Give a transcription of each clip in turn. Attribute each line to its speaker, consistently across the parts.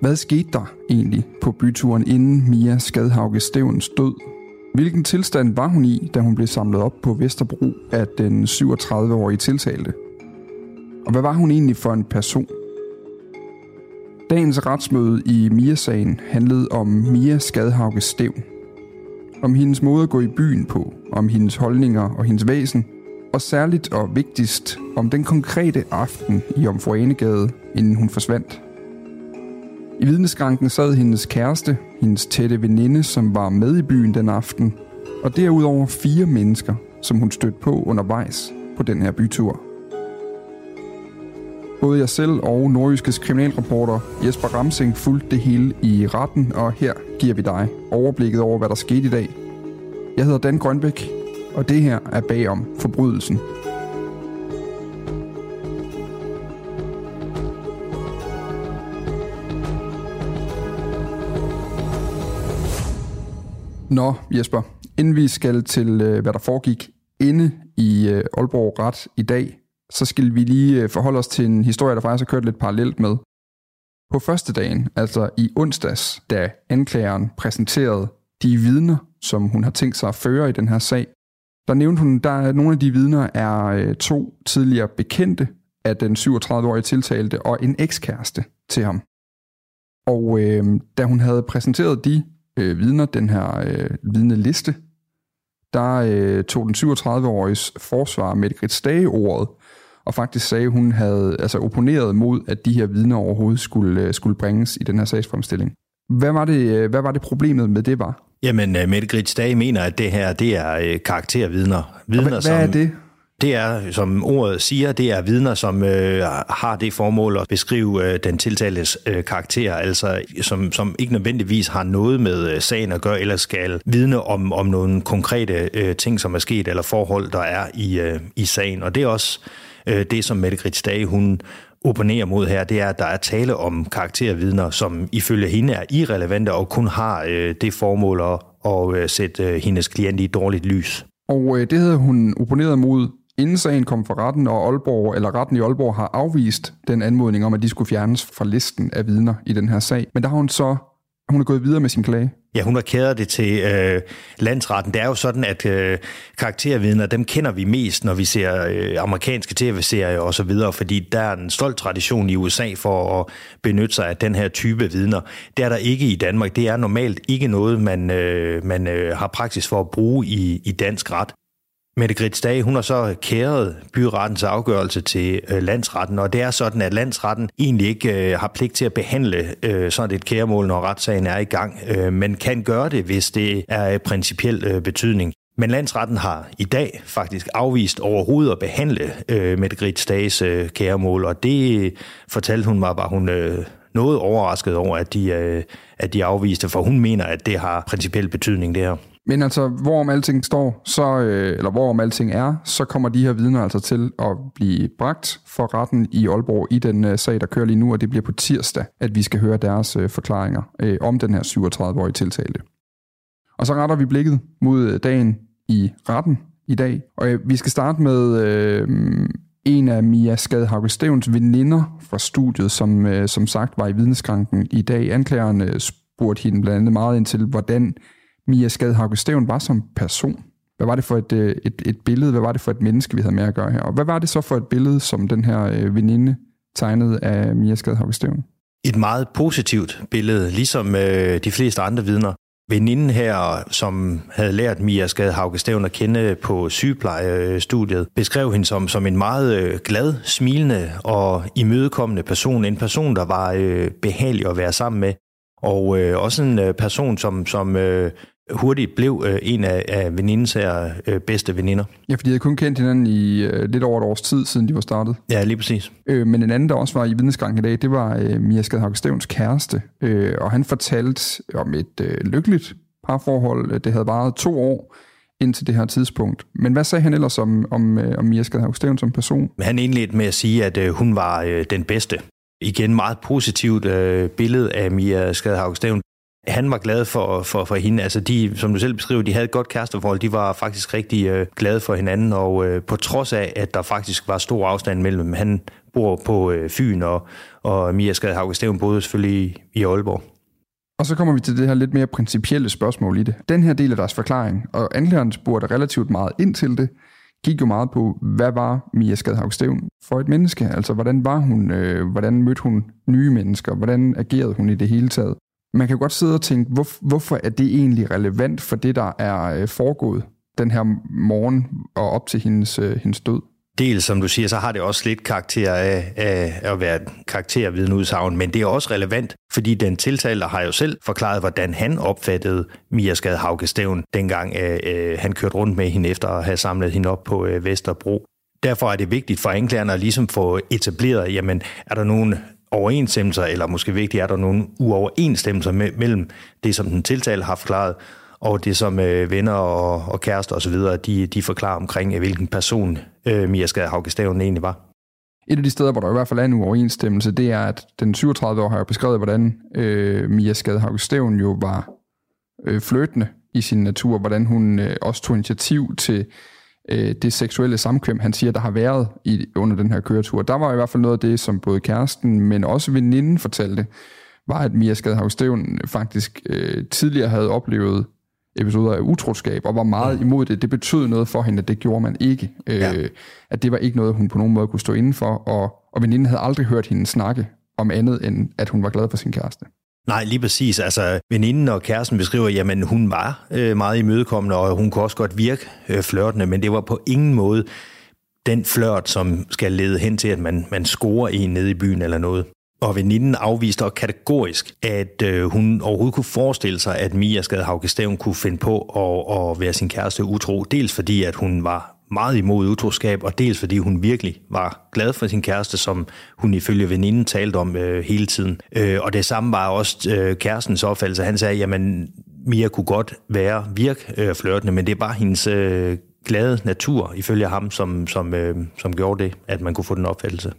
Speaker 1: Hvad skete der egentlig på byturen inden Mia Skadhauge Stevens død? Hvilken tilstand var hun i, da hun blev samlet op på Vesterbro af den 37-årige tiltalte? Og hvad var hun egentlig for en person? Dagens retsmøde i Mia-sagen handlede om Mia Skadhauge Stev. Om hendes måde at gå i byen på, om hendes holdninger og hendes væsen, og særligt og vigtigst om den konkrete aften i Omforenegade, inden hun forsvandt. I vidneskranken sad hendes kæreste, hendes tætte veninde, som var med i byen den aften, og derudover fire mennesker, som hun stødte på undervejs på den her bytur. Både jeg selv og nordjyskes kriminalreporter Jesper Ramsing fulgte det hele i retten, og her giver vi dig overblikket over, hvad der skete i dag. Jeg hedder Dan Grønbæk, og det her er bagom forbrydelsen. Nå, Jesper, inden vi skal til, øh, hvad der foregik inde i øh, Aalborg Ret i dag, så skal vi lige øh, forholde os til en historie, der faktisk har kørt lidt parallelt med. På første dagen, altså i onsdags, da anklageren præsenterede de vidner, som hun har tænkt sig at føre i den her sag, der nævnte hun, at nogle af de vidner er to tidligere bekendte af den 37-årige tiltalte og en ekskæreste til ham. Og øh, da hun havde præsenteret de øh, vidner, den her øh, vidneliste, der øh, tog den 37-åriges forsvar Grit Stage ordet, og faktisk sagde, at hun havde altså opponeret mod, at de her vidner overhovedet skulle, øh, skulle bringes i den her sagsfremstilling. Hvad var det, øh, hvad var det problemet med det var?
Speaker 2: Jamen, uh, Mette Dage mener, at det her, det er uh, karaktervidner. Vidner,
Speaker 1: hvad, hvad
Speaker 2: som,
Speaker 1: er det?
Speaker 2: Det er, som ordet siger, det er vidner, som øh, har det formål at beskrive øh, den tiltaltes øh, karakter, altså som, som ikke nødvendigvis har noget med øh, sagen at gøre, eller skal vidne om, om nogle konkrete øh, ting, som er sket, eller forhold, der er i, øh, i sagen. Og det er også øh, det, som Mette Grits Dage, hun opponerer mod her, det er, at der er tale om karaktervidner, som ifølge hende er irrelevante og kun har øh, det formål at, at øh, sætte øh, hendes klient i et dårligt lys.
Speaker 1: Og øh, det havde hun opponeret mod Inden sagen kom for retten, og Aalborg, eller retten i Aalborg har afvist den anmodning om, at de skulle fjernes fra listen af vidner i den her sag. Men der har hun så hun er gået videre med sin klage.
Speaker 2: Ja, hun har kæret det til øh, landsretten. Det er jo sådan, at øh, karaktervidner, dem kender vi mest, når vi ser øh, amerikanske tv-serier og så videre, fordi der er en stolt tradition i USA for at benytte sig af den her type vidner. Det er der ikke i Danmark. Det er normalt ikke noget, man, øh, man øh, har praksis for at bruge i, i dansk ret. Mette Grits hun har så kæret byrettens afgørelse til øh, landsretten, og det er sådan, at landsretten egentlig ikke øh, har pligt til at behandle øh, sådan et kæremål, når retssagen er i gang, øh, men kan gøre det, hvis det er af principiel øh, betydning. Men landsretten har i dag faktisk afvist overhovedet at behandle øh, Mette Grits Dages øh, kæremål, og det fortalte hun mig, var hun øh, noget overrasket over, at de, øh, at de afviste, for hun mener, at det har principiel betydning, det her.
Speaker 1: Men altså, hvorom alting står, så, øh, eller hvorom alting er, så kommer de her vidner altså til at blive bragt for retten i Aalborg i den øh, sag, der kører lige nu, og det bliver på tirsdag, at vi skal høre deres øh, forklaringer øh, om den her 37-årige tiltalte. Og så retter vi blikket mod øh, dagen i retten i dag, og øh, vi skal starte med øh, en af Mia Skadhauke Stevens veninder fra studiet, som øh, som sagt var i vidneskranken i dag. Anklageren øh, spurgte hende blandt andet meget ind til, hvordan Mia Skadhauke Steven var som person. Hvad var det for et, øh, et, et billede? Hvad var det for et menneske, vi havde med at gøre her? Og hvad var det så for et billede, som den her øh, veninde tegnede af Mia Skadhauke Steven?
Speaker 2: Et meget positivt billede, ligesom øh, de fleste andre vidner. Veninden her, som havde lært Mia Skadhauke Steven at kende på sygeplejestudiet, beskrev hende som, som en meget øh, glad, smilende og imødekommende person. En person, der var øh, behagelig at være sammen med. Og øh, også en øh, person, som, som øh, hurtigt blev øh, en af, af venindens her øh, bedste veninder.
Speaker 1: Ja, fordi de havde kun kendt hinanden i øh, lidt over et års tid, siden de var startet.
Speaker 2: Ja, lige præcis.
Speaker 1: Øh, men en anden, der også var i vidnesgang i dag, det var øh, Mia Skadhauke Stevens kæreste. Øh, og han fortalte om et øh, lykkeligt parforhold. Det havde varet to år indtil det her tidspunkt. Men hvad sagde han ellers om, om, om Mia Skadhauke Stevens som person?
Speaker 2: Han indledte med at sige, at øh, hun var øh, den bedste. Igen meget positivt øh, billede af Mia Skadhauke Stevens han var glad for, for, for hende. Altså de, som du selv beskriver, de havde et godt kæresteforhold. De var faktisk rigtig øh, glade for hinanden, og øh, på trods af, at der faktisk var stor afstand mellem dem. Han bor på øh, Fyn, og, og Mia Skadhauke Steven boede selvfølgelig i, i Aalborg.
Speaker 1: Og så kommer vi til det her lidt mere principielle spørgsmål i det. Den her del af deres forklaring, og anklageren spurgte relativt meget ind til det, gik jo meget på, hvad var Mia Skadhauke Steven for et menneske? Altså, hvordan var hun? Øh, hvordan mødte hun nye mennesker? Hvordan agerede hun i det hele taget? Man kan godt sidde og tænke, hvor, hvorfor er det egentlig relevant for det, der er øh, foregået den her morgen og op til hendes, øh, hendes død?
Speaker 2: Dels, som du siger, så har det også lidt karakter af, af at være et karaktervidneudsagn, men det er også relevant, fordi den tiltalte har jo selv forklaret, hvordan han opfattede Mia Skade Hauke Stævn, dengang øh, øh, han kørte rundt med hende efter at have samlet hende op på øh, Vesterbro. Derfor er det vigtigt for anklagerne at ligesom få etableret, jamen, er der nogen overensstemmelser, eller måske vigtigt, er der nogle uoverensstemmelser mellem det, som den tiltalte har forklaret, og det, som øh, venner og, og kærester osv., de, de forklarer omkring, øh, hvilken person øh, Mia Skadehavgestaven egentlig var.
Speaker 1: Et af de steder, hvor der i hvert fald er en uoverensstemmelse, det er, at den 37 år har jo beskrevet, hvordan øh, Mia Skadehavgestaven jo var øh, fløtende i sin natur, hvordan hun øh, også tog initiativ til øh, det seksuelle samkvem, han siger, der har været i, under den her køretur. Der var i hvert fald noget af det, som både kæresten, men også veninden fortalte, var, at Mia Skadhav Steven faktisk øh, tidligere havde oplevet episoder af utroskab, og var meget imod det. Det betød noget for hende, at det gjorde man ikke. Øh, ja. At det var ikke noget, hun på nogen måde kunne stå inden for, og, og veninden havde aldrig hørt hende snakke om andet, end at hun var glad for sin kæreste.
Speaker 2: Nej, lige præcis. Altså, veninden og kæresten beskriver, jamen hun var øh, meget imødekommende, og hun kunne også godt virke øh, flørtende, men det var på ingen måde den flørt, som skal lede hen til, at man, man scorer en nede i byen eller noget. Og veninden afviste og kategorisk, at øh, hun overhovedet kunne forestille sig, at Mia Skadhauke Steven kunne finde på at, at være sin kæreste utro. Dels fordi, at hun var meget imod utroskab, og dels fordi hun virkelig var glad for sin kæreste, som hun ifølge veninden talte om øh, hele tiden. Øh, og det samme var også øh, kærestens opfattelse. Han sagde, jamen Mia kunne godt være virk øh, flørtende, men det er bare hendes øh, glade natur, ifølge ham, som, som, øh, som gjorde det, at man kunne få den opfattelse.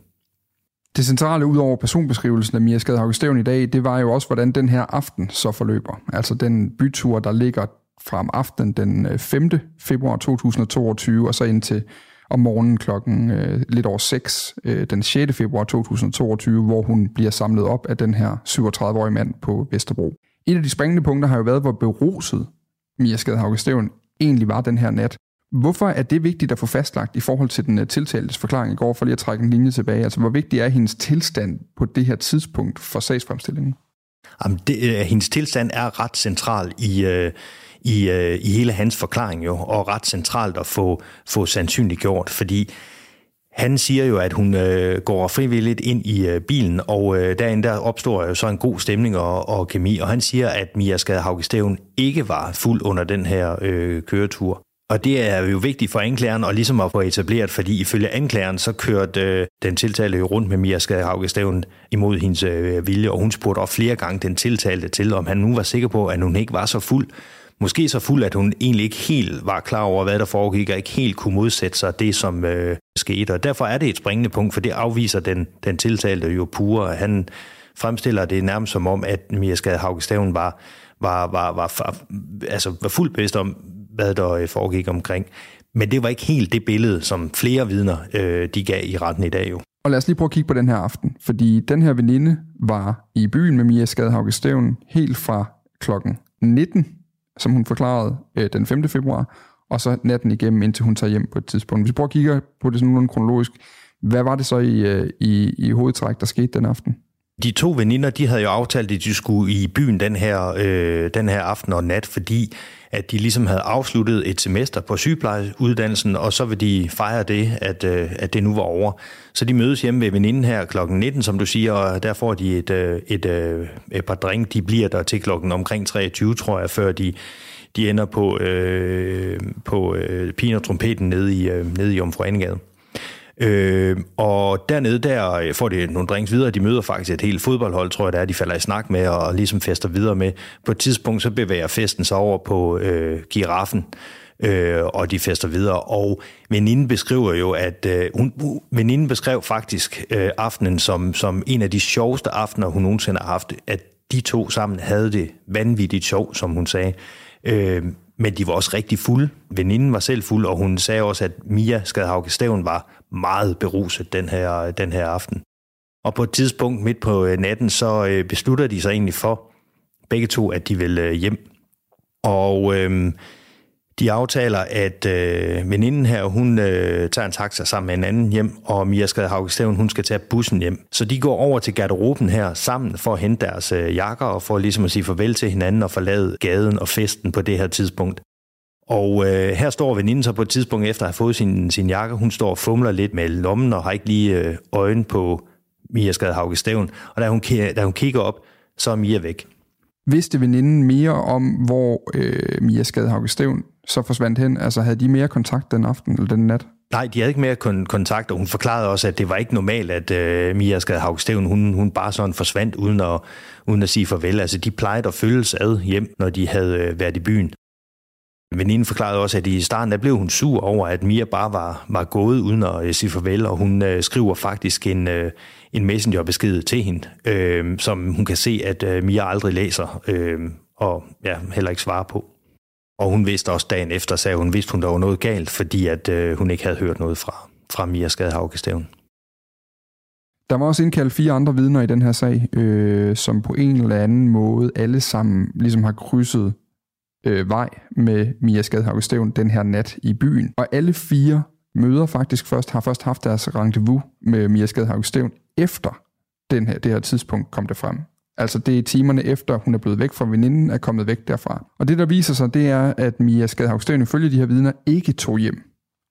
Speaker 1: Det centrale ud over personbeskrivelsen af Mia Skadhauke Steven i dag, det var jo også, hvordan den her aften så forløber. Altså den bytur, der ligger fra om aftenen den øh, 5. Februar 2022, og så ind til om morgenen klokken øh, lidt over 6 øh, den 6. februar 2022, hvor hun bliver samlet op af den her 37-årige mand på Vesterbro. Et af de springende punkter har jo været, hvor beruset Mia Skadhauke Steven egentlig var den her nat. Hvorfor er det vigtigt at få fastlagt i forhold til den øh, tiltaltes forklaring i går, for lige at trække en linje tilbage? Altså, hvor vigtig er hendes tilstand på det her tidspunkt for sagsfremstillingen?
Speaker 2: Jamen, det, uh, hendes tilstand er ret central i, øh, i, øh, i hele hans forklaring jo, og ret centralt at få, få sandsynliggjort, fordi han siger jo, at hun øh, går frivilligt ind i øh, bilen, og øh, derinde der opstår jo så en god stemning og, og kemi, og han siger, at Mia Skade ikke var fuld under den her øh, køretur. Og det er jo vigtigt for anklageren og ligesom at få etableret, fordi ifølge anklageren, så kørte øh, den tiltalte jo rundt med Mia Skade imod hendes øh, vilje, og hun spurgte også flere gange den tiltalte til, om han nu var sikker på, at hun ikke var så fuld måske så fuld, at hun egentlig ikke helt var klar over, hvad der foregik, og ikke helt kunne modsætte sig det, som øh, skete. Og derfor er det et springende punkt, for det afviser den, den tiltalte jo pure. Han fremstiller det nærmest som om, at Mia Skade Haugestaven var, var, var, var, var, altså var fuldt bevidst om, hvad der øh, foregik omkring. Men det var ikke helt det billede, som flere vidner øh, de gav i retten i dag jo.
Speaker 1: Og lad os lige prøve at kigge på den her aften, fordi den her veninde var i byen med Mia Skade Stævn helt fra klokken 19, som hun forklarede øh, den 5. februar, og så natten igennem, indtil hun tager hjem på et tidspunkt. Hvis vi prøver at kigge på det sådan nogenlunde kronologisk, hvad var det så i, øh, i, i hovedtræk, der skete den aften?
Speaker 2: De to veninder, de havde jo aftalt, at de skulle i byen den her, øh, den her aften og nat, fordi at de ligesom havde afsluttet et semester på sygeplejeuddannelsen, og så vil de fejre det, at, øh, at det nu var over. Så de mødes hjemme ved veninden her klokken 19, som du siger, og der får de et, øh, et, et, øh, et par drink. De bliver der til klokken omkring 23, tror jeg, før de, de ender på, øh, på øh, pin og trompeten nede i, øh, nede i Omfru Anegade. Øh, og dernede der øh, får de nogle drinks videre. De møder faktisk et helt fodboldhold, tror jeg det er, de falder i snak med og ligesom fester videre med. På et tidspunkt så bevæger festen sig over på øh, giraffen, øh, og de fester videre. Og veninden beskriver jo, at øh, hun, veninden beskrev faktisk øh, aftenen som, som en af de sjoveste aftener, hun nogensinde har haft. At de to sammen havde det vanvittigt sjov, som hun sagde. Øh, men de var også rigtig fulde. Veninden var selv fuld, og hun sagde også, at Mia Skadhauke Stævn var meget beruset den her, den her aften. Og på et tidspunkt midt på øh, natten, så øh, beslutter de sig egentlig for, begge to, at de vil øh, hjem. Og øh, de aftaler, at øh, veninden her, hun øh, tager en taxa sammen med en anden hjem, og Mia Skadhauke hun skal tage bussen hjem. Så de går over til garderoben her sammen for at hente deres øh, jakker og for ligesom at sige farvel til hinanden og forlade gaden og festen på det her tidspunkt. Og øh, her står veninden så på et tidspunkt efter at have fået sin, sin jakke. Hun står og fumler lidt med lommen og har ikke lige øh, øjen på Mia Skadhauke Stævn. Og da hun, da hun kigger op, så er Mia væk.
Speaker 1: Vidste veninden mere om, hvor øh, Mia Skadhauke Stævn så forsvandt hen? Altså havde de mere kontakt den aften eller den nat?
Speaker 2: Nej, de havde ikke mere kon- kontakt, og hun forklarede også, at det var ikke normalt, at øh, Mia Skadhavgsteven, hun, hun bare sådan forsvandt uden at, uden at sige farvel. Altså, de plejede at følges ad hjem, når de havde øh, været i byen. Veninden forklarede også, at i starten der blev hun sur over, at Mia bare var, var gået uden at øh, sige farvel, og hun øh, skriver faktisk en, øh, en messengerbesked til hende, øh, som hun kan se, at øh, Mia aldrig læser, øh, og ja, heller ikke svarer på. Og hun vidste også dagen efter, sagde hun, vidste hun, der var noget galt, fordi at øh, hun ikke havde hørt noget fra, fra Mia Skadehavkestævn.
Speaker 1: Der var også indkaldt fire andre vidner i den her sag, øh, som på en eller anden måde alle sammen ligesom har krydset øh, vej med Mia Skadehavkestævn den her nat i byen. Og alle fire møder faktisk først har først haft deres rendezvous med Mia Skadehavkestævn efter den her, det her tidspunkt kom det frem. Altså det er timerne efter, hun er blevet væk fra veninden, er kommet væk derfra. Og det, der viser sig, det er, at Mia Skadhavstøen ifølge de her vidner ikke tog hjem.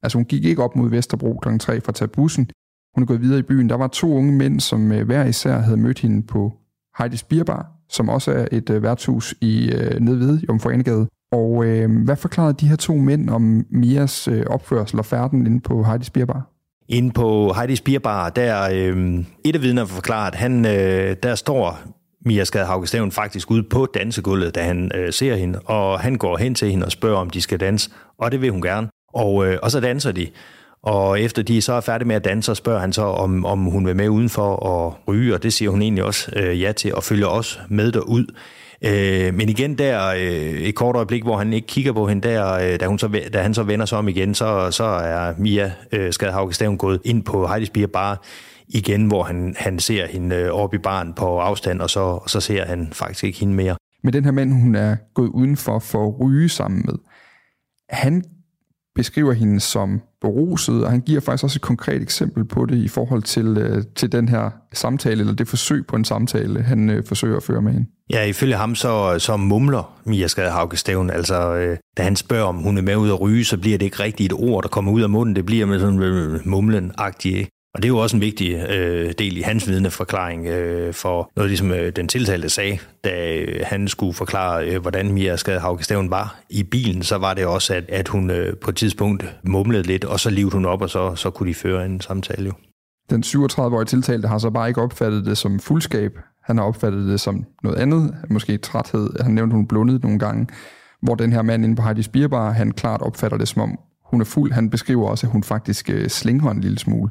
Speaker 1: Altså hun gik ikke op mod Vesterbro kl. 3 for at tage bussen. Hun er gået videre i byen. Der var to unge mænd, som øh, hver især havde mødt hende på Heidi's Bierbar, som også er et øh, værtshus i øh, nede ved Jomfru Og øh, hvad forklarede de her to mænd om Mias øh, opførsel og færden inde på Heidi's Bierbar?
Speaker 2: Inde på Heidi's Bierbar, der øh, et af vidnerne forklaret, han, øh, der står Mia Skadhauke Stævn faktisk ud på dansegulvet, da han øh, ser hende, og han går hen til hende og spørger, om de skal danse, og det vil hun gerne. Og, øh, og så danser de. Og efter de så er færdige med at danse, så spørger han så, om, om hun vil med udenfor og ryge, og det siger hun egentlig også øh, ja til, og følger også med derud. Øh, men igen der, øh, et kort øjeblik, hvor han ikke kigger på hende, der, øh, da, hun så, da han så vender sig om igen, så, så er Mia øh, Skadhauke Stævn gået ind på Heidi's Bier bare igen, hvor han, han ser hende øh, oppe i barn på afstand, og så, og så ser han faktisk ikke hende mere.
Speaker 1: Men den her mand, hun er gået udenfor for at ryge sammen med, han beskriver hende som beruset, og han giver faktisk også et konkret eksempel på det i forhold til, øh, til den her samtale, eller det forsøg på en samtale, han øh, forsøger at føre med hende.
Speaker 2: Ja, ifølge ham så, så mumler Mia Skadehauke Stævn, altså øh, da han spørger, om hun er med ud at ryge, så bliver det ikke rigtigt et ord, der kommer ud af munden, det bliver med sådan øh, mumlen-agtigt. Og det er jo også en vigtig øh, del i hans vidneforklaring øh, for noget, ligesom øh, den tiltalte sagde, da øh, han skulle forklare, øh, hvordan Mia Skadehauke var i bilen, så var det også, at, at hun øh, på et tidspunkt mumlede lidt, og så livede hun op, og så, så kunne de føre en samtale jo.
Speaker 1: Den 37-årige tiltalte har så bare ikke opfattet det som fuldskab. Han har opfattet det som noget andet, måske træthed. Han nævnte, hun blundede nogle gange. hvor den her mand inde på Heidi's Bierbar, han klart opfatter det som om, hun er fuld. Han beskriver også, at hun faktisk øh, slinger en lille smule,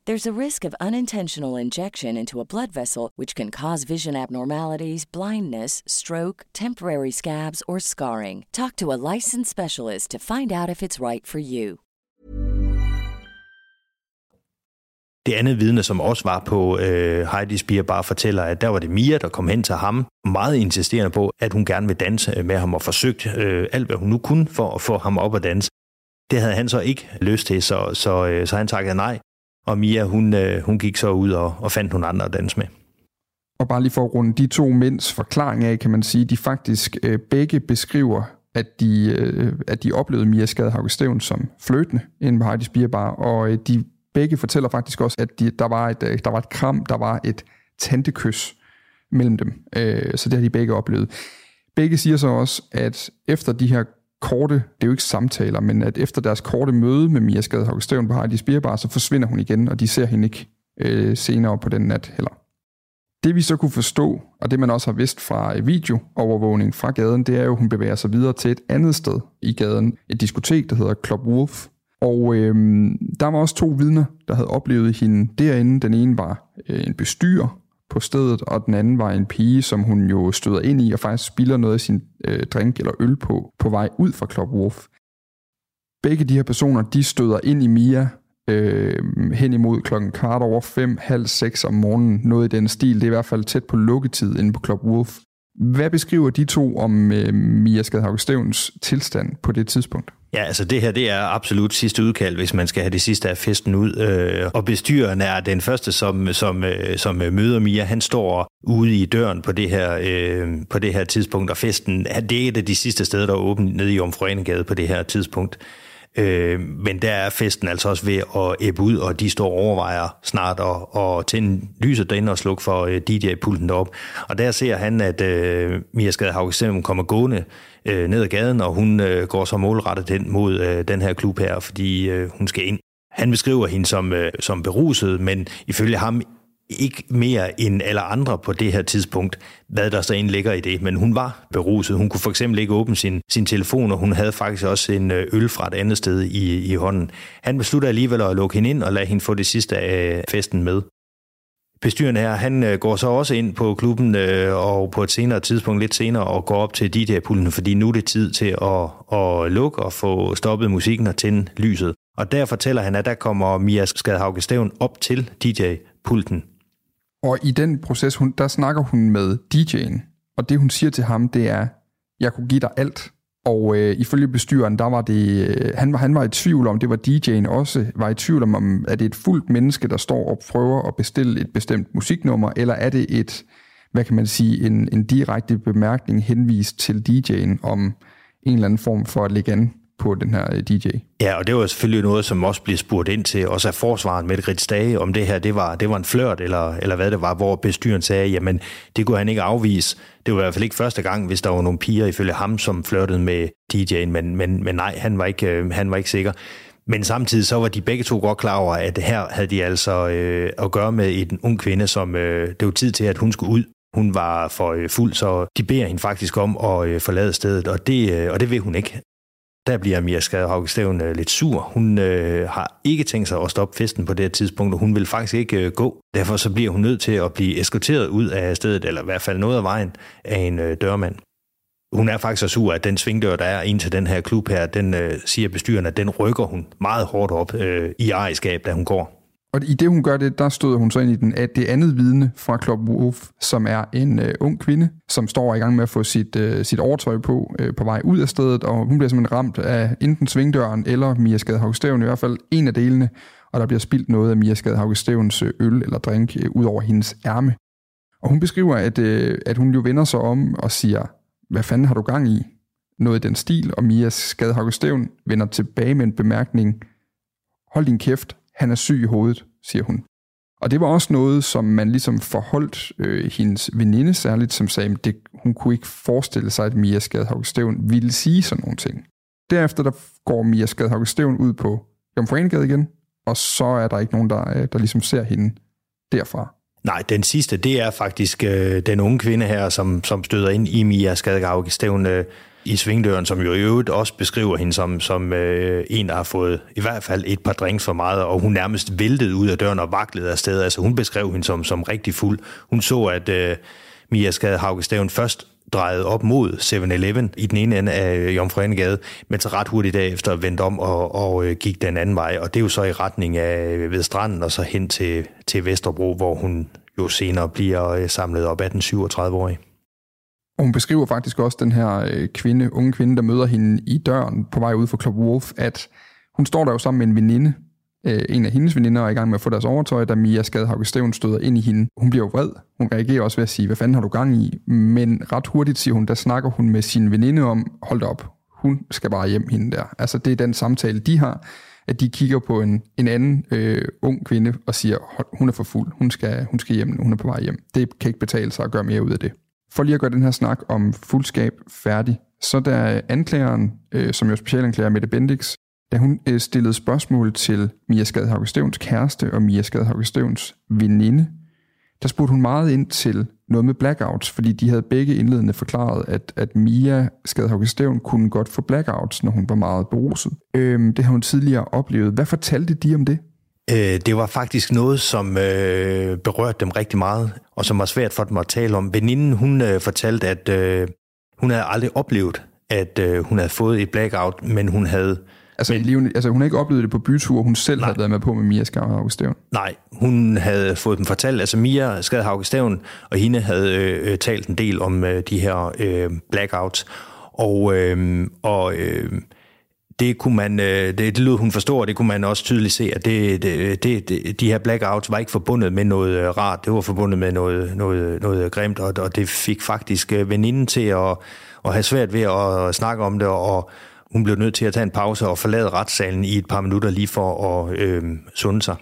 Speaker 3: There's a risk of unintentional injection into a blood vessel, which can cause vision abnormalities, blindness, stroke, temporary scabs, or scarring. Talk to a licensed specialist to find out if it's right for you.
Speaker 2: Det andet vidne, som også var på øh, Heidi's Bier bare fortæller, at der var det Mia, der kom hen til ham, meget insisterende på, at hun gerne vil danse med ham, og forsøgt øh, alt, hvad hun nu kunne for at få ham op at danse. Det havde han så ikke lyst til, så, så, øh, så han takkede nej, og Mia, hun, øh, hun gik så ud og, og fandt nogle andre at danse med.
Speaker 1: Og bare lige for at runde de to mænds forklaring af, kan man sige, de faktisk øh, begge beskriver, at de, øh, at de oplevede Mia Skadehauke Steven som fløtende inde på Heidi's Beer Bar, og øh, de begge fortæller faktisk også, at de, der, var et, øh, der var et kram, der var et tantekys mellem dem. Øh, så det har de begge oplevet. Begge siger så også, at efter de her korte, det er jo ikke samtaler, men at efter deres korte møde med Mia Skadehauke Steven på Heidi's Beer så forsvinder hun igen, og de ser hende ikke øh, senere på den nat heller. Det vi så kunne forstå, og det man også har vidst fra øh, videoovervågning fra gaden, det er jo, at hun bevæger sig videre til et andet sted i gaden, et diskotek, der hedder Club Wolf. Og øh, der var også to vidner, der havde oplevet hende derinde. Den ene var øh, en bestyrer på stedet, og den anden var en pige, som hun jo støder ind i og faktisk spilder noget af sin øh, drink eller øl på, på vej ud fra Club Wolf. Begge de her personer, de støder ind i Mia øh, hen imod klokken kvart over fem, halv seks om morgenen. Noget i den stil. Det er i hvert fald tæt på lukketid inde på Club Wolf. Hvad beskriver de to om øh, Mia Skadhauke Stævns tilstand på det tidspunkt?
Speaker 2: Ja, altså det her, det er absolut sidste udkald, hvis man skal have det sidste af festen ud. Øh, og bestyren er den første, som, som, øh, som øh, møder Mia. Han står ude i døren på det her, øh, på det her tidspunkt, og festen, det er et af de sidste steder, der er åbent nede i Omfrenegade på det her tidspunkt. Øh, men der er festen altså også ved at æbbe ud, og de står og overvejer snart at, at tænde lyset derinde og slukke for øh, DJ-pulten derop. Og der ser han, at øh, Mia Skadehauke kommer gående øh, ned ad gaden, og hun øh, går så målrettet hen mod øh, den her klub her, fordi øh, hun skal ind. Han beskriver hende som, øh, som beruset, men ifølge ham ikke mere end alle andre på det her tidspunkt, hvad der så egentlig ligger i det. Men hun var beruset. Hun kunne for eksempel ikke åbne sin, sin telefon, og hun havde faktisk også en øh, øl fra et andet sted i, i hånden. Han beslutter alligevel at lukke hende ind og lade hende få det sidste af øh, festen med. Bestyren her, han øh, går så også ind på klubben og på et senere tidspunkt, lidt senere, og går op til DJ-pulten, fordi nu er det tid til at, at lukke og få stoppet musikken og tænde lyset. Og der fortæller han, at der kommer Mia Skadhauke Steven op til DJ-pulten
Speaker 1: og i den proces, hun, der snakker hun med DJ'en, og det hun siger til ham, det er, jeg kunne give dig alt. Og øh, ifølge bestyren, der var det, øh, han, var, han var i tvivl om, det var DJ'en også, var i tvivl om, om, er det et fuldt menneske, der står og prøver at bestille et bestemt musiknummer, eller er det et, hvad kan man sige, en, en direkte bemærkning henvist til DJ'en om en eller anden form for at lægge på den her øh, DJ.
Speaker 2: Ja, og det var selvfølgelig noget, som også blev spurgt ind til, også af forsvaren med Grits Dage, om det her det var, det var en flørt, eller, eller hvad det var, hvor bestyren sagde, jamen det kunne han ikke afvise. Det var i hvert fald ikke første gang, hvis der var nogle piger ifølge ham, som flørtede med DJ'en, men, men, men nej, han var, ikke, øh, han var ikke sikker. Men samtidig så var de begge to godt klar over, at her havde de altså øh, at gøre med en ung kvinde, som øh, det var tid til, at hun skulle ud. Hun var for øh, fuld, så de beder hende faktisk om at øh, forlade stedet, og det, øh, og det vil hun ikke. Der bliver Mia Skadehauke Steven øh, lidt sur. Hun øh, har ikke tænkt sig at stoppe festen på det her tidspunkt, og hun vil faktisk ikke øh, gå. Derfor så bliver hun nødt til at blive eskorteret ud af stedet, eller i hvert fald noget af vejen, af en øh, dørmand. Hun er faktisk så sur, at den svingdør, der er ind til den her klub her, den øh, siger bestyren, at den rykker hun meget hårdt op øh, i ejerskab, da hun går.
Speaker 1: Og i det, hun gør det, der stod hun så ind i den, at det andet vidne fra Club Wolf, som er en øh, ung kvinde, som står i gang med at få sit, øh, sit overtøj på øh, på vej ud af stedet, og hun bliver simpelthen ramt af enten svingdøren eller Mia Skadehaugsstævn, i hvert fald en af delene, og der bliver spildt noget af Mia Skadehaugsstævns øh, øl eller drink øh, ud over hendes ærme. Og hun beskriver, at, øh, at hun jo vender sig om og siger, hvad fanden har du gang i? Noget i den stil, og Mia Skadehaugsstævn vender tilbage med en bemærkning, hold din kæft, han er syg i hovedet, siger hun. Og det var også noget, som man ligesom forholdt øh, hendes veninde særligt, som sagde, at det, hun kunne ikke forestille sig, at Mia Skadhauke Stævn ville sige sådan nogle ting. Derefter der går Mia Skadhauke Stævn ud på Jomfruengade igen, og så er der ikke nogen, der, øh, der ligesom ser hende derfra.
Speaker 2: Nej, den sidste, det er faktisk øh, den unge kvinde her, som, som støder ind i Mia Skadehauge Stævn øh, i svingdøren, som jo i øvrigt også beskriver hende som, som øh, en, der har fået i hvert fald et par drinks for meget, og hun nærmest væltede ud af døren og vaklede afsted. Altså hun beskrev hende som, som rigtig fuld. Hun så, at øh, Mia Skade Haugestaven først drejede op mod 7-Eleven i den ene ende af øh, Jomfruenegade, men så ret hurtigt derefter vendte om og, og øh, gik den anden vej. Og det er jo så i retning af øh, ved stranden og så hen til, til Vesterbro, hvor hun jo senere bliver øh, samlet op af den 37-årige.
Speaker 1: Og hun beskriver faktisk også den her øh, kvinde, unge kvinde, der møder hende i døren på vej ud fra Club Wolf, at hun står der jo sammen med en veninde, øh, en af hendes veninder er i gang med at få deres overtøj, da Mia Skadhauke Stævn støder ind i hende. Hun bliver jo vred. Hun reagerer også ved at sige, hvad fanden har du gang i? Men ret hurtigt siger hun, der snakker hun med sin veninde om, hold op, hun skal bare hjem hende der. Altså det er den samtale, de har, at de kigger på en, en anden øh, ung kvinde og siger, hun er for fuld, hun skal, hun skal hjem, hun er på vej hjem. Det kan ikke betale sig at gøre mere ud af det. For lige at gøre den her snak om fuldskab færdig, så da anklageren, øh, som jo specialanklager Mette Bendix, da hun øh, stillede spørgsmål til Mia Skadehauge Stævns kæreste og Mia Skadehauge Stævns veninde, der spurgte hun meget ind til noget med blackouts, fordi de havde begge indledende forklaret, at, at Mia Skadehauge Stævn kunne godt få blackouts, når hun var meget beruset. Øhm, det har hun tidligere oplevet. Hvad fortalte de om det?
Speaker 2: Øh, det var faktisk noget, som øh, berørte dem rigtig meget, og som var svært for dem at tale om. Veninden, hun øh, fortalte, at øh, hun havde aldrig oplevet, at øh, hun havde fået et blackout, men hun havde...
Speaker 1: Altså, men, liven, altså hun har ikke oplevet det på byture, hun selv nej, havde været med på med Mia Skadehauge Stævn?
Speaker 2: Nej, hun havde fået dem fortalt. Altså Mia Skadehauge Stævn og hende havde øh, talt en del om øh, de her øh, blackouts, og, øh, og øh, det kunne man, øh, det, det lød hun forstå, og det kunne man også tydeligt se, at det, det, det, de her blackouts var ikke forbundet med noget øh, rart, det var forbundet med noget, noget, noget grimt, og, og det fik faktisk øh, veninden til at, at have svært ved at snakke om det, og hun blev nødt til at tage en pause og forlade retssalen i et par minutter lige for at øh, sunde sig.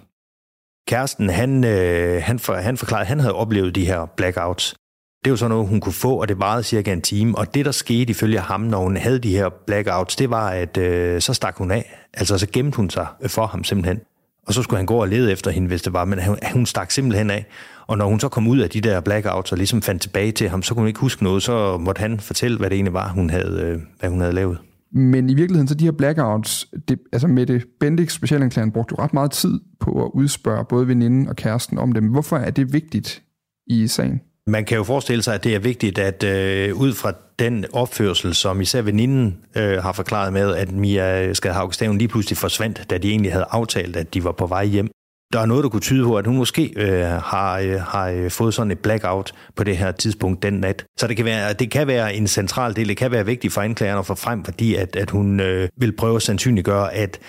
Speaker 2: Kæresten, han, øh, han, for, han forklarede, at han havde oplevet de her blackouts, det var sådan noget, hun kunne få, og det varede cirka en time. Og det, der skete ifølge ham, når hun havde de her blackouts, det var, at øh, så stak hun af. Altså, så gemte hun sig for ham simpelthen. Og så skulle han gå og lede efter hende, hvis det var, men hun, hun stak simpelthen af. Og når hun så kom ud af de der blackouts og ligesom fandt tilbage til ham, så kunne hun ikke huske noget, så måtte han fortælle, hvad det egentlig var, hun havde, øh, hvad hun havde lavet.
Speaker 1: Men i virkeligheden, så de her blackouts, det, altså med det Bendix specialanklageren brugte jo ret meget tid på at udspørge både veninden og kæresten om dem. Hvorfor er det vigtigt i sagen?
Speaker 2: Man kan jo forestille sig, at det er vigtigt, at øh, ud fra den opførsel, som især veninden øh, har forklaret med, at Mia Skadhavgestaven lige pludselig forsvandt, da de egentlig havde aftalt, at de var på vej hjem. Der er noget, der kunne tyde på, at hun måske øh, har, øh, har øh, fået sådan et blackout på det her tidspunkt den nat. Så det kan være, det kan være en central del, det kan være vigtigt for anklageren at få frem, fordi at, at hun øh, vil prøve at sandsynliggøre, at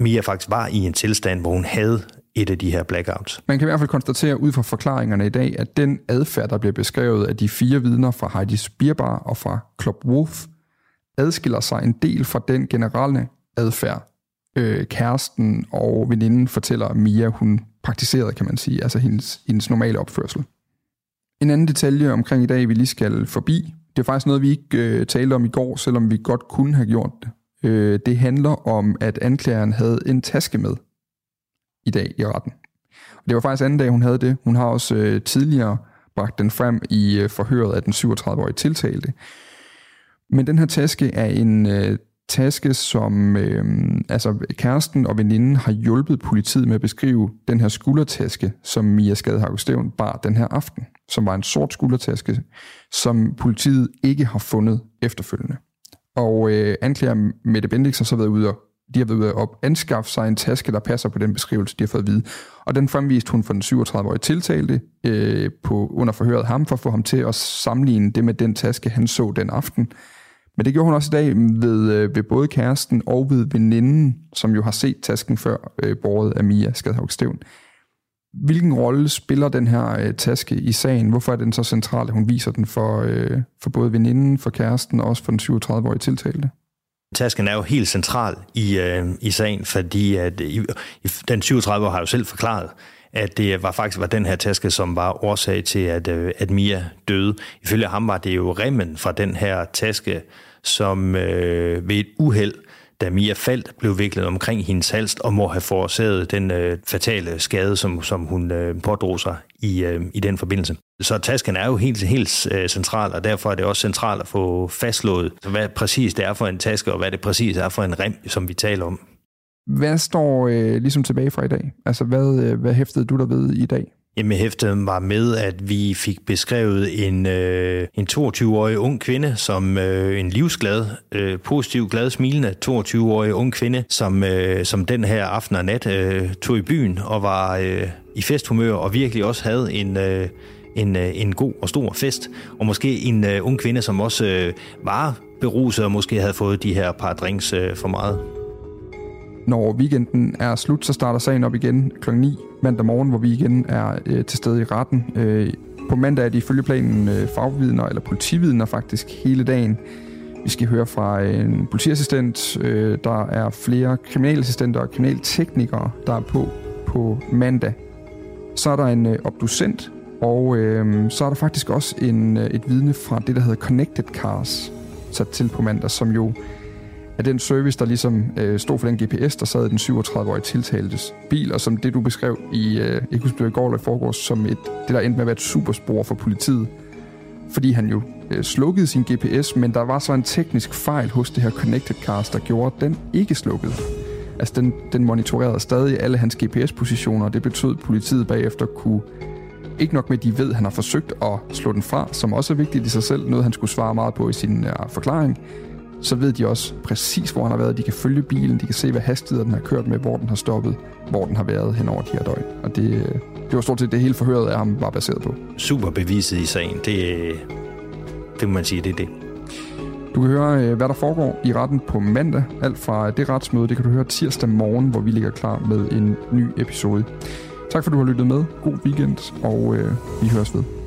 Speaker 2: Mia faktisk var i en tilstand, hvor hun havde et af de her blackouts.
Speaker 1: Man kan i hvert fald konstatere ud fra forklaringerne i dag, at den adfærd, der bliver beskrevet af de fire vidner fra Heidi Spierbar og fra Club Wolf, adskiller sig en del fra den generelle adfærd, øh, kæresten og veninden fortæller Mia, hun praktiserede, kan man sige, altså hendes, hendes normale opførsel. En anden detalje omkring i dag, vi lige skal forbi, det er faktisk noget, vi ikke øh, talte om i går, selvom vi godt kunne have gjort det. Øh, det handler om, at anklageren havde en taske med i dag i retten. Og det var faktisk anden dag, hun havde det. Hun har også øh, tidligere bragt den frem i øh, forhøret af den 37-årige tiltalte. Men den her taske er en øh, taske, som øh, altså kæresten og veninden har hjulpet politiet med at beskrive den her skuldertaske, som Mia Skadehauge Stævn bar den her aften, som var en sort skuldertaske, som politiet ikke har fundet efterfølgende. Og øh, anklager Mette Bendix har så været ude og de har været ude at anskaffe sig en taske, der passer på den beskrivelse, de har fået at vide. Og den fremviste hun for den 37-årige tiltalte øh, på, under forhøret ham, for at få ham til at sammenligne det med den taske, han så den aften. Men det gjorde hun også i dag ved, øh, ved både kæresten og ved veninden, som jo har set tasken før, øh, båret af Mia Skadhavg Stævn. Hvilken rolle spiller den her øh, taske i sagen? Hvorfor er den så central, at hun viser den for, øh, for både veninden, for kæresten og også for den 37-årige tiltalte?
Speaker 2: Tasken er jo helt central i, øh, i sagen, fordi at, i, i, den 37 år har jo selv forklaret, at det var faktisk var den her taske, som var årsag til, at, øh, at Mia døde. Ifølge ham var det jo remmen fra den her taske, som øh, ved et uheld da Mia faldt, blev viklet omkring hendes hals og må have forårsaget den øh, fatale skade, som, som hun øh, pådrog sig i, øh, i den forbindelse. Så tasken er jo helt, helt øh, central, og derfor er det også centralt at få fastslået, hvad præcis det er for en taske, og hvad det præcis er for en rem, som vi taler om.
Speaker 1: Hvad står øh, ligesom tilbage fra i dag? Altså, hvad, øh, hvad hæftede du der ved i dag?
Speaker 2: Jamen, hæftet var med, at vi fik beskrevet en, øh, en 22-årig ung kvinde som øh, en livsglad, øh, positiv, glad, smilende 22-årig ung kvinde, som, øh, som den her aften og nat øh, tog i byen og var øh, i festhumør og virkelig også havde en... Øh, en, øh, en god og stor fest, og måske en uh, ung kvinde, som også uh, var beruset og måske havde fået de her par drinks uh, for meget.
Speaker 1: Når weekenden er slut, så starter sagen op igen kl. 9 mandag morgen, hvor vi igen er øh, til stede i retten. Øh, på mandag er de ifølge planen øh, fagvidner, eller politividner faktisk, hele dagen. Vi skal høre fra øh, en politiassistent, øh, der er flere kriminalassistenter og kriminalteknikere, der er på på mandag. Så er der en øh, obducent, og øh, så er der faktisk også en, øh, et vidne fra det, der hedder Connected Cars, sat til på mandag, som jo af den service, der ligesom øh, stod for den GPS, der sad i den 37-årige tiltaltes bil, og som det, du beskrev i, øh, jeg husker, i går eller i forgårs, som et, det, der endte med at være et superspor for politiet. Fordi han jo øh, slukkede sin GPS, men der var så en teknisk fejl hos det her Connected Cars, der gjorde, at den ikke slukkede. Altså, den, den monitorerede stadig alle hans GPS-positioner, og det betød, at politiet bagefter kunne ikke nok med, at de ved, at han har forsøgt at slå den fra, som også er vigtigt i sig selv, noget han skulle svare meget på i sin uh, forklaring, så ved de også præcis, hvor han har været. De kan følge bilen, de kan se, hvad hastighed den har kørt med, hvor den har stoppet, hvor den har været hen over de her døgn. Og det, det var stort set det hele forhøret af ham var baseret på.
Speaker 2: Super beviset i sagen. Det, det må man sige, det er det.
Speaker 1: Du kan høre, øh, hvad der foregår i retten på mandag. Alt fra det retsmøde, det kan du høre tirsdag morgen, hvor vi ligger klar med en ny episode. Tak for, at du har lyttet med. God weekend, og øh, vi høres ved.